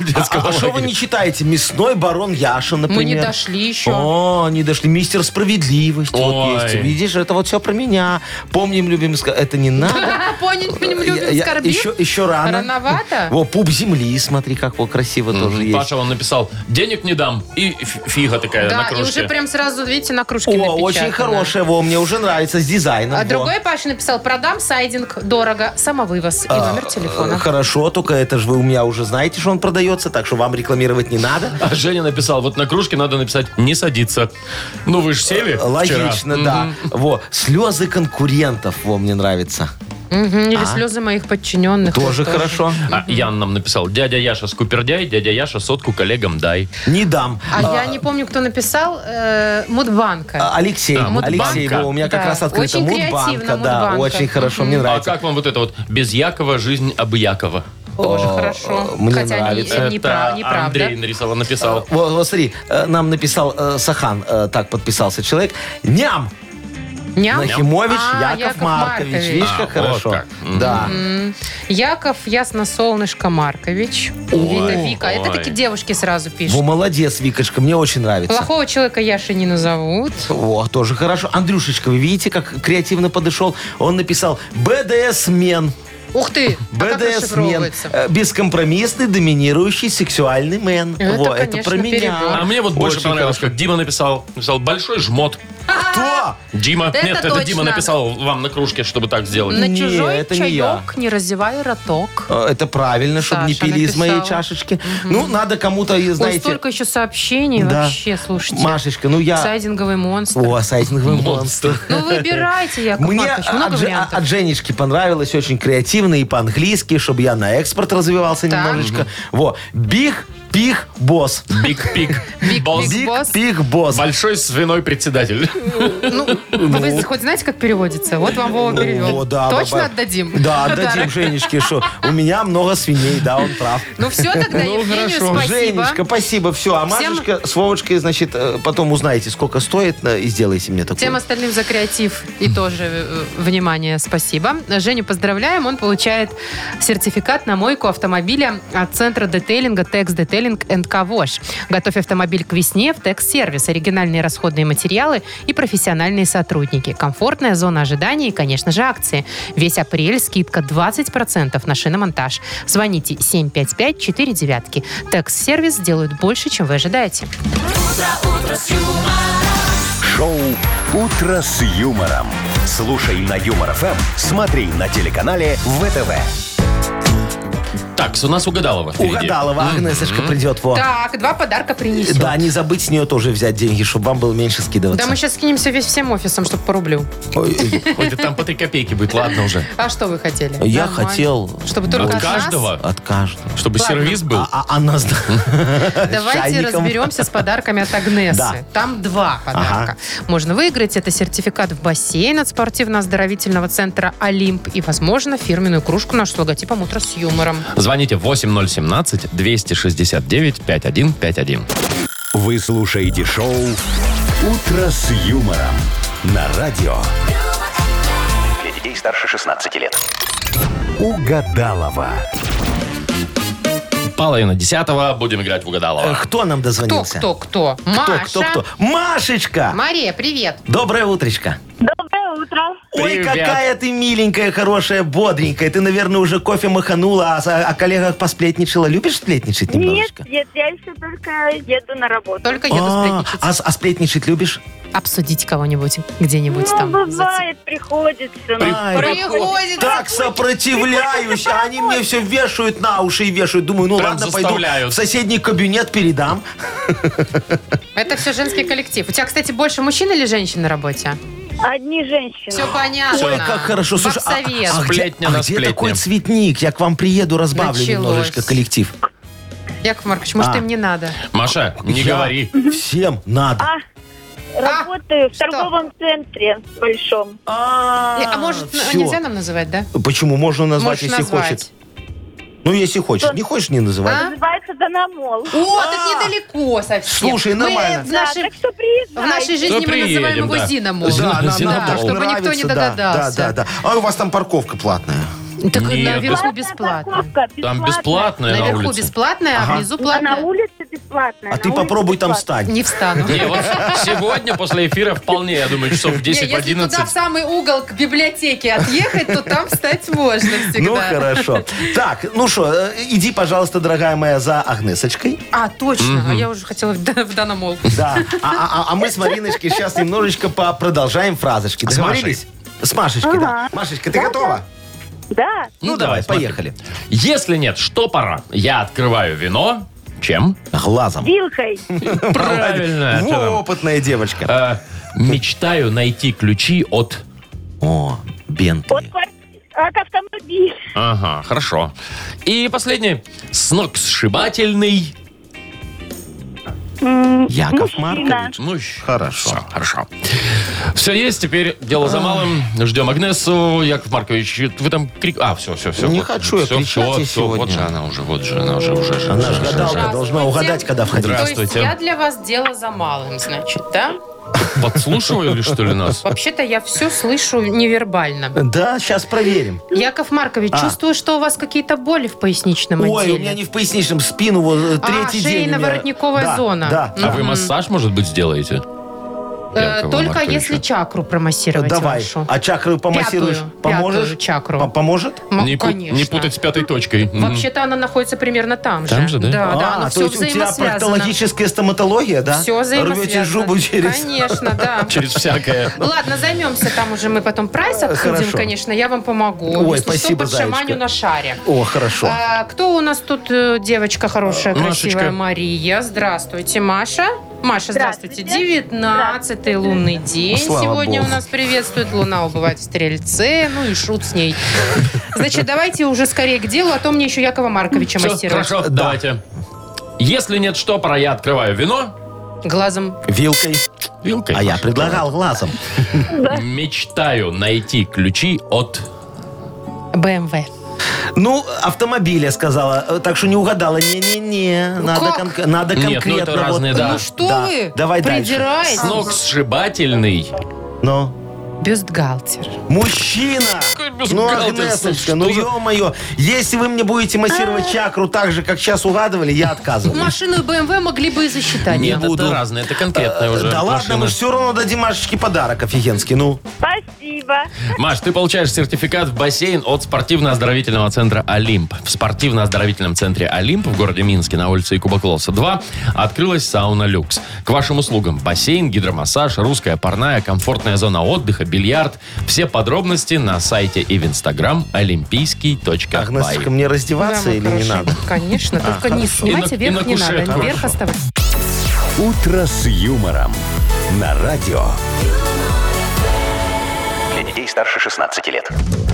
детского А что вы лагеря. не читаете? Мясной барон Яша, например. Мы не дошли еще. О, не дошли. Мистер Справедливость. Вот Ой. есть. Видишь, это вот все про меня. Помним, любим, ска- это не надо. Любим Я- я- скорбит. еще, еще рано. Рановато? Во, пуп земли, смотри, как вот красиво тоже есть. Паша, он написал, денег не дам. И ф- фига такая Да, и кружке. уже прям сразу, видите, на кружке О, очень хорошая, во, мне уже нравится, с дизайном. А во. другой Паша написал, продам сайдинг дорого, самовывоз и номер Э, телефона. Хорошо, только это же вы у меня уже знаете, что он продается, так что вам рекламировать не надо. А Женя написал, вот на кружке надо написать «не садиться». Ну вы же сели вчера. Логично, да. Во, слезы конкурентов, во, мне нравится. Мгм, Или слезы моих подчиненных. а? Тоже хорошо. А Ян нам написал, дядя Яша скупердяй, дядя Яша сотку коллегам дай. Не дам. А я не помню, кто написал. э, Мудбанка. А, Алексей, А, Мудбанка. Алексей, во, у меня как Да, раз открыта очень креативно, Мудбанка, да, Мудбанка. очень хорошо, мне А нравится. как вам вот это вот «без Якова жизнь об Якова»? Тоже хорошо. мне Хотя не- нравится. не, прав- неправда. Андрей нарисовал, написал. Вот, вот смотри, э, нам написал э, Сахан, э, так подписался человек. Ням! Ням? Нахимович А, Яков, Маркович. Видишь, А, как вот хорошо. как. Мгм. Да. Яков Ясно-Солнышко Маркович. Ой. Это Вика. Это Ой. такие девушки сразу Во, пишут. молодец, Викочка, мне очень нравится. Плохого человека Яши не назовут. О, тоже хорошо. Андрюшечка, вы видите, как креативно подошел? Он написал БДС-мен. Ух ты! А как БДС-мен. расшифровывается? Э, Бескомпромиссный, доминирующий сексуальный мен. Это, Во, это конечно, про меня. перебор. А мне вот больше Очень понравилось, хорошо. как Дима написал. Написал «большой жмот». Кто? Дима. Это Нет, это точно. Дима написал вам на кружке, чтобы так сделать. На Не, чужой это не я. чаек не разевай роток. Э, Это правильно, чтобы не Саша пили из моей написала. чашечки. Ну, надо кому-то, и, Ой, знаете... столько еще сообщений Да. вообще, слушайте. Машечка, ну я... Сайдинговый монстр. О, сайдинговый монстр. Ну, выбирайте, Яков Мне Маркович, много от, Же- вариантов. от Женечки понравилось, очень креативно и по-английски, чтобы я на экспорт развивался Так. немножечко. Во, big, pig, boss. Big Pig. Big Boss. Big, boss. pig, boss. Большой свиной председатель. Ну, вы хоть знаете, как переводится? Вот вам Вова перевел. О, да, Точно баба. отдадим? Да, Подарок. отдадим Женечке, что у меня много свиней, да, он прав. Ну все, тогда Ну, Евгению хорошо. спасибо. Женечка, спасибо, все. А Всем- Машечка с Вовочкой, значит, э, потом узнаете, сколько стоит, э, и сделайте мне такое. Всем остальным за креатив и тоже э, внимание спасибо. Женю поздравляем. Он получает сертификат на мойку автомобиля от центра детейлинга Текс Детейлинг Ковош. Готовь автомобиль к весне в Текс Сервис. Оригинальные расходные материалы и профессиональные сотрудники. Комфортная зона ожидания и, конечно же, акции. Весь апрель скидка 20% на шиномонтаж. Звоните 755-49. Текс Сервис делают больше, чем вы ожидаете. Шоу «Утро с юмором». Слушай на Юмор ФМ, смотри на телеканале ВТВ. Так, у нас угадалова впереди. Угадалова, Агнесочка придет, во. Так, два подарка принесет. Да, не забыть с нее тоже взять деньги, чтобы вам было меньше скидываться. Да мы сейчас скинемся весь всем офисом, чтобы по рублю. Ой, там по три копейки будет, ладно уже. А что вы хотели? Я Нормально. хотел Чтобы только От нас? каждого, от каждого. чтобы Ладно. сервис был. А, а, а нас... Давайте чайником. разберемся с подарками от Агнесы. Да. Там два подарка. Можно выиграть. Это сертификат в бассейн от спортивно-оздоровительного центра «Олимп» и, возможно, фирменную кружку нашу с логотипом «Утро с юмором». Звоните 8017-269-5151. Вы слушаете шоу «Утро с юмором» на радио. Для детей старше 16 лет. Угадалова. Половина десятого. Будем играть в Э, угадалова. Кто нам Кто, дозвонился? кто, кто? Кто, Маша. кто, кто? Машечка! Мария, привет. Доброе утречко. Доброе утро. Ой, Привет. какая ты миленькая, хорошая, бодренькая. Ты, наверное, уже кофе маханула, а о, о коллегах посплетничала. Любишь сплетничать Нет, немножечко? нет, я еще только еду на работу. Только еду А, сплетничать. а, а сплетничать любишь? обсудить кого-нибудь где-нибудь Ну, там. бывает, приходится. Ай, Приходится. Так сопротивляюсь, а они мне все вешают на уши и вешают. Думаю, ну Прям ладно, пойду в соседний кабинет передам. Это все женский коллектив. У тебя, кстати, больше мужчин или женщин на работе? Одни женщины. Все понятно. Ой, как хорошо. Слушай, а, Бабсовет. а где, Сплетня а на где сплетне. такой цветник? Я к вам приеду, разбавлю Началось. немножечко коллектив. Яков Маркович, может, А. им не надо? Маша, не Я- говори. Всем надо. Работаю в что? торговом центре большом. А, Не, А может, нельзя нам называть, да? Почему? Можно назвать, Можешь если назвать. хочет. Ну, если хочешь. Не хочешь, не называй. А? Называется Дономол. О, так недалеко совсем. Слушай, Мы нормально. в Да, нашей, так что в приезжайте. нашей жизни мы приедем, называем его да. Зиномол. Да, нам, нам Зиномол. так чтобы никто не нравится, да, догадался. Да, да, да. А у вас там парковка платная. Так Нет, наверху бесплатно. Там бесплатная на Наверху улице. бесплатная, а Ага. внизу А на платная. улице бесплатная. А на ты улице попробуй там бесплатная. стань. Не встану. Не, вот сегодня после эфира вполне, я думаю, часов в Не, 10 в если туда в 11. самый угол к библиотеке отъехать, то там встать можно всегда. Ну, хорошо. Так, ну что, иди, пожалуйста, дорогая моя, за Агнесочкой. А, точно. А я уже хотела в Дан- в Даномол. Да. А, а- а мы с Мариночкой сейчас немножечко по- продолжаем фразочки. С Договорились? С Машечкой, да. Машечка, ты готова? Да. Ну, давай, смотри. поехали. Если нет, что пора? Я открываю вино. Чем? Глазом. Вилкой. Правильно. Во, опытная девочка. Э, Мечтаю найти ключи от... О, Бентли. От, квар- от автомобиля. Ага, хорошо. И последний. Сногсшибательный... Яков Мужчина. Маркович. Ну, Хорошо. Хорошо. Все есть, теперь дело за малым. Ждем Агнесу. Яков Маркович, вы там крик... А, все, все, все. Не хочу я кричать вот, я всё, Вот сегодня. же она уже, вот же она уже, уже. же, Она же гадалка, должна угадать, когда входить. То есть Здравствуйте. я для вас дело за малым, значит, да? Подслушивали, что ли, нас? Вообще-то я все слышу невербально. Да, сейчас проверим. Яков Маркович, А. чувствую, что у вас какие-то боли в поясничном Ой, отделе. у меня не в поясничном, спину вот э, А, третий день. у меня. шейно-воротниковая Да, зона. Да, А вы массаж, может быть, сделаете? Э, Только Марковича. если чакру промассировать Давай. вашу. А чакру помассируешь? Пятую, Поможешь? пятую чакру. По- Поможет? М, Не, конечно. не путать с пятой точкой. Вообще-то она находится примерно там, Там же, да? Да, да, а, оно то все есть у тебя проктологическая стоматология, да? Все взаимосвязано. Рвете жубу через... Конечно, да. Через всякое. Ладно, займемся там уже, мы потом прайс обсудим, конечно, я вам помогу. Ой, спасибо, что, на шаре. О, хорошо. А, кто у нас тут э, девочка хорошая, красивая? Мария. Здравствуйте, Маша. Маша, здравствуйте. 19-й лунный день Слава сегодня богу. у нас приветствует. Луна убывает в Стрельце, ну и шут с ней. Значит, давайте уже скорее к делу, а то мне еще Якова Марковича Все, массировать. хорошо, Да. давайте. Если нет штопора, я открываю вино. Глазом. Вилкой. Вилкой. А я предлагал глазом. Мечтаю найти ключи от... БМВ. Ну, автомобиль, я сказала. Так что не угадала. Не-не-не. Надо, как? конк- надо Нет, ну конкретно. это разные, вот. да. Ну что Да. вы? Давай дальше. Придираетесь? Сногсшибательный. Ну, Бюстгальтер. мужчина. Ну? Агнесочка, ну ё-моё. Если вы мне будете массировать чакру так же, как сейчас угадывали, я отказываюсь. Машину и БМВ могли бы и засчитать. Не Нет, буду. это разные, это конкретные уже Да ладно, мы же все равно дадим Машечке подарок офигенский. Ну, Спасибо. Маш, ты получаешь сертификат в бассейн от спортивно-оздоровительного центра «Олимп». В спортивно-оздоровительном центре «Олимп» в городе Минске на улице Якуба Клосса 2 открылась сауна «Люкс». К вашим услугам бассейн, гидромассаж, русская парная, комфортная зона отдыха, бильярд. Все подробности на сайте и в инстаграм олимпийский.бай. Агнесочка, мне раздеваться или не хорошо. надо? Конечно, только не снимайте, И на- и вверх не надо. Вверх оставайте. «Утро с юмором» на радио. Детей старше 16 лет.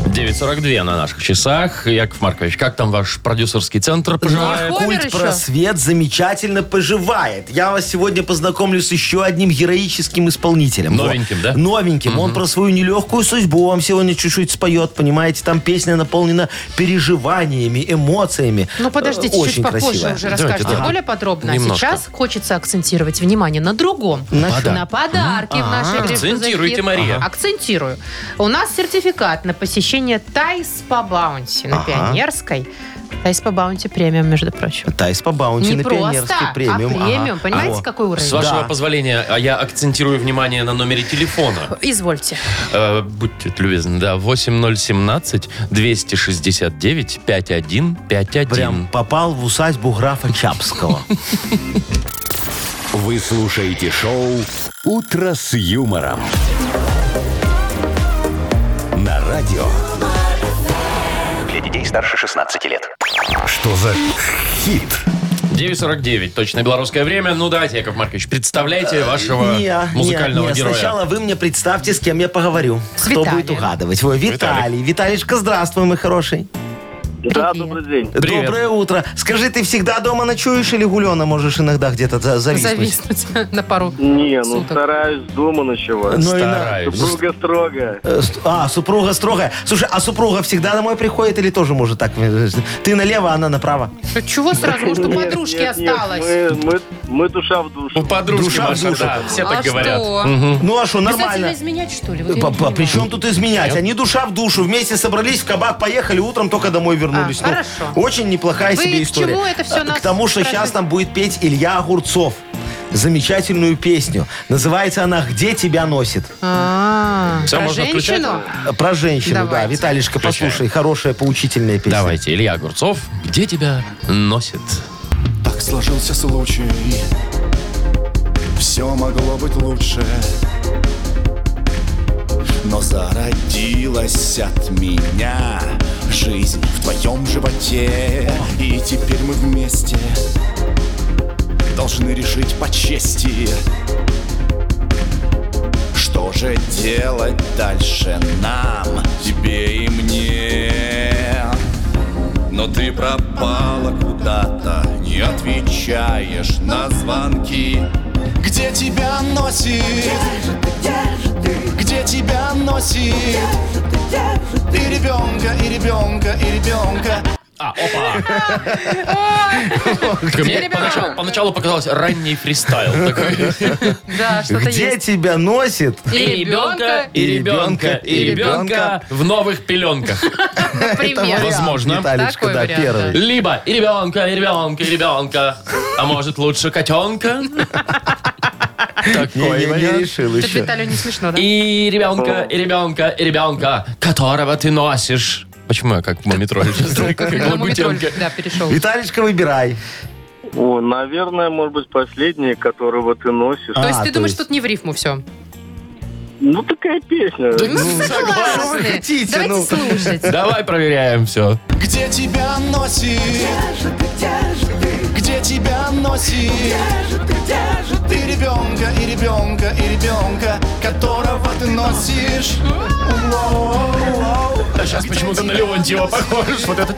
9.42 на наших часах. Яков Маркович, как там ваш продюсерский центр поживает? Хомер Культ еще? просвет замечательно поживает. Я вас сегодня познакомлю с еще одним героическим исполнителем. Новеньким, Во. да? Новеньким. Он про свою нелегкую судьбу вам сегодня чуть-чуть споет, понимаете? Там песня наполнена переживаниями, эмоциями. Ну, подождите, Э, чуть Очень попозже красивая. уже расскажете да. более подробно. А Немножко. сейчас хочется акцентировать внимание на другом. На На, подарки в нашей игре. «Что за Акцентируйте, хит?». Мария. Акцентирую. У нас сертификат на посещение Тай Спа Баунти на Ага. Пионерской Thai Spa Bounty Premium, между прочим. Thai Spa Bounty Не на просто, пионерский премиум. а премиум. Ага. Понимаете, Во. какой уровень? С вашего Да. позволения, а я акцентирую внимание на номере телефона. Извольте. Э, будьте любезны, да, 8017 269 5151. Прям попал в усадьбу графа Чапского. Вы слушаете шоу «Утро с юмором». Радио. Для детей старше 16 лет. Что за хит? 9.49, точно белорусское время. Ну, давайте, Яков Маркович, представляйте вашего Не, музыкального не, не. героя. Сначала вы мне представьте, с кем я поговорю. С Кто Виталием. будет угадывать? Ой, Виталий. Виталичка, здравствуй, мой хороший. Да, добрый день. Привет. Доброе утро. Скажи, ты всегда дома ночуешь или гулена можешь иногда где-то за- зависнуть? Зависнуть на пару Не, ну суток. стараюсь дома ночевать. Ну и на- Стараюсь. Супруга строго. Э, ст- А, супруга строгая. Слушай, а супруга всегда домой приходит или тоже может так? э, Ты налево, а она направо. Чего сразу? Может, у Нет, подружки нет, нет, осталось? Мы, мы, мы душа в У душу. подружки, Душа в Маша, душу. да, все а так говорят. что? Ну а что, Обязательно нормально. изменять, что ли? Вот я По- не по- понимаю. При чем тут изменять? Они душа в душу. Вместе собрались в кабак, поехали, утром только домой вернулись. А, Ну, хорошо. Очень неплохая Вы себе к история. чему это всё К тому, что сейчас там будет петь Илья Огурцов. Замечательную песню. Называется она «Где тебя носит». А, про можно женщину? Э, Про женщину, да. Виталишка, Включаем. послушай, хорошая поучительная песня. Давайте, Илья Огурцов, где тебя носит? Так сложился случай Все могло быть лучше Но зародилась от меня Жизнь в твоем животе И теперь мы вместе Должны решить по чести Что же делать дальше нам Тебе и мне но ты пропала куда-то, не отвечаешь на звонки. Где тебя носит? Где тебя носит? И ребенка, и ребенка, и ребенка. А, опа! Мне поначалу, поначалу показалось ранний фристайл такой. Да, что-то Где есть. тебя носит? И ребенка, и ребенка, и ребенка в новых пеленках. Например. Возможно. Виталичка, да, первый. Либо и ребенка, и ребенка, и ребенка. А может лучше котенка? Такой Не, не, не решил Тут еще. Виталию не смешно, да? И ребенка, и ребенка, и ребенка, которого ты носишь. Почему я как Мумитроль, Лагутенко. да, перешел. Виталичка, выбирай. О, наверное, может быть, последнее, которого ты носишь. То есть А, ты думаешь, тут не в рифму все? Ну, такая песня. Ну, Что вы согласны. хотите, Давайте ну? слушать. Давай проверяем все. Где тебя носит? Где тебя носит? И ребенка, и ребенка, и ребенка, которого ты носишь. А сейчас почему-то на Леонтьева похож. Вот это.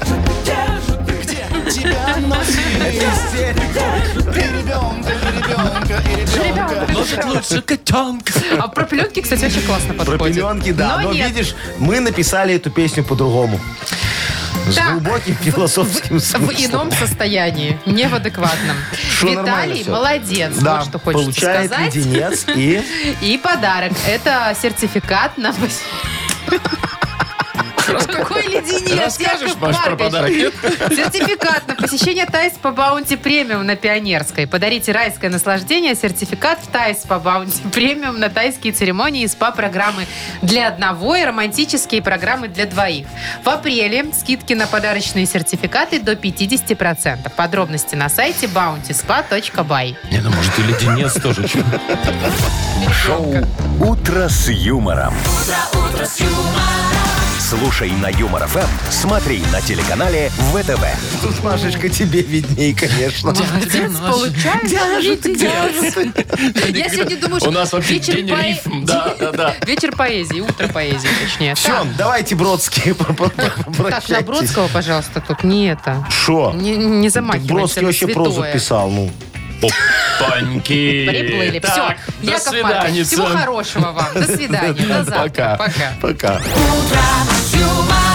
Где тебя носит? И ребенка, и ребенка, и ребенка. Носит лучше котенка. А про пеленки, кстати, очень классно Про подходит. пеленки, да. Но, нет. видишь, мы написали эту песню по-другому. С Так. глубоким философским В смыслом. ином состоянии, не в адекватном. Шо, Виталий молодец, Да, вот что хочется получает сказать. леденец и... И подарок. Это сертификат на... Какой леденец, Расскажешь, Яков Маш, про подарок? Нет? Сертификат на посещение Thai Spa Bounty Premium на Пионерской. Подарите райское наслаждение. Сертификат в Thai Spa Bounty Premium на тайские церемонии и СПА-программы для одного и романтические программы для двоих. В апреле скидки на подарочные сертификаты до 50%. Подробности на сайте bountyspa.by. Не, ну может и леденец тоже. Шоу «Утро с юмором». Слушай на Юмор ФМ, смотри на телеканале ВТВ. Тут, Машечка, тебе видней, конечно. Получается леденец. Я сегодня думаю, что У нас вообще вечер день рифм. Да, да, да. Вечер поэзии, утро поэзии, точнее. Все, давайте Бродские Так, на Бродского, пожалуйста, тут не это. Шо? Не, не замахивайся Бродский вообще прозу писал, ну. Опаньки. Приплыли. Все. Так, до Яков Маркович, свидания. всего хорошего вам. До свидания. До завтра. Пока. Пока. Пока. утро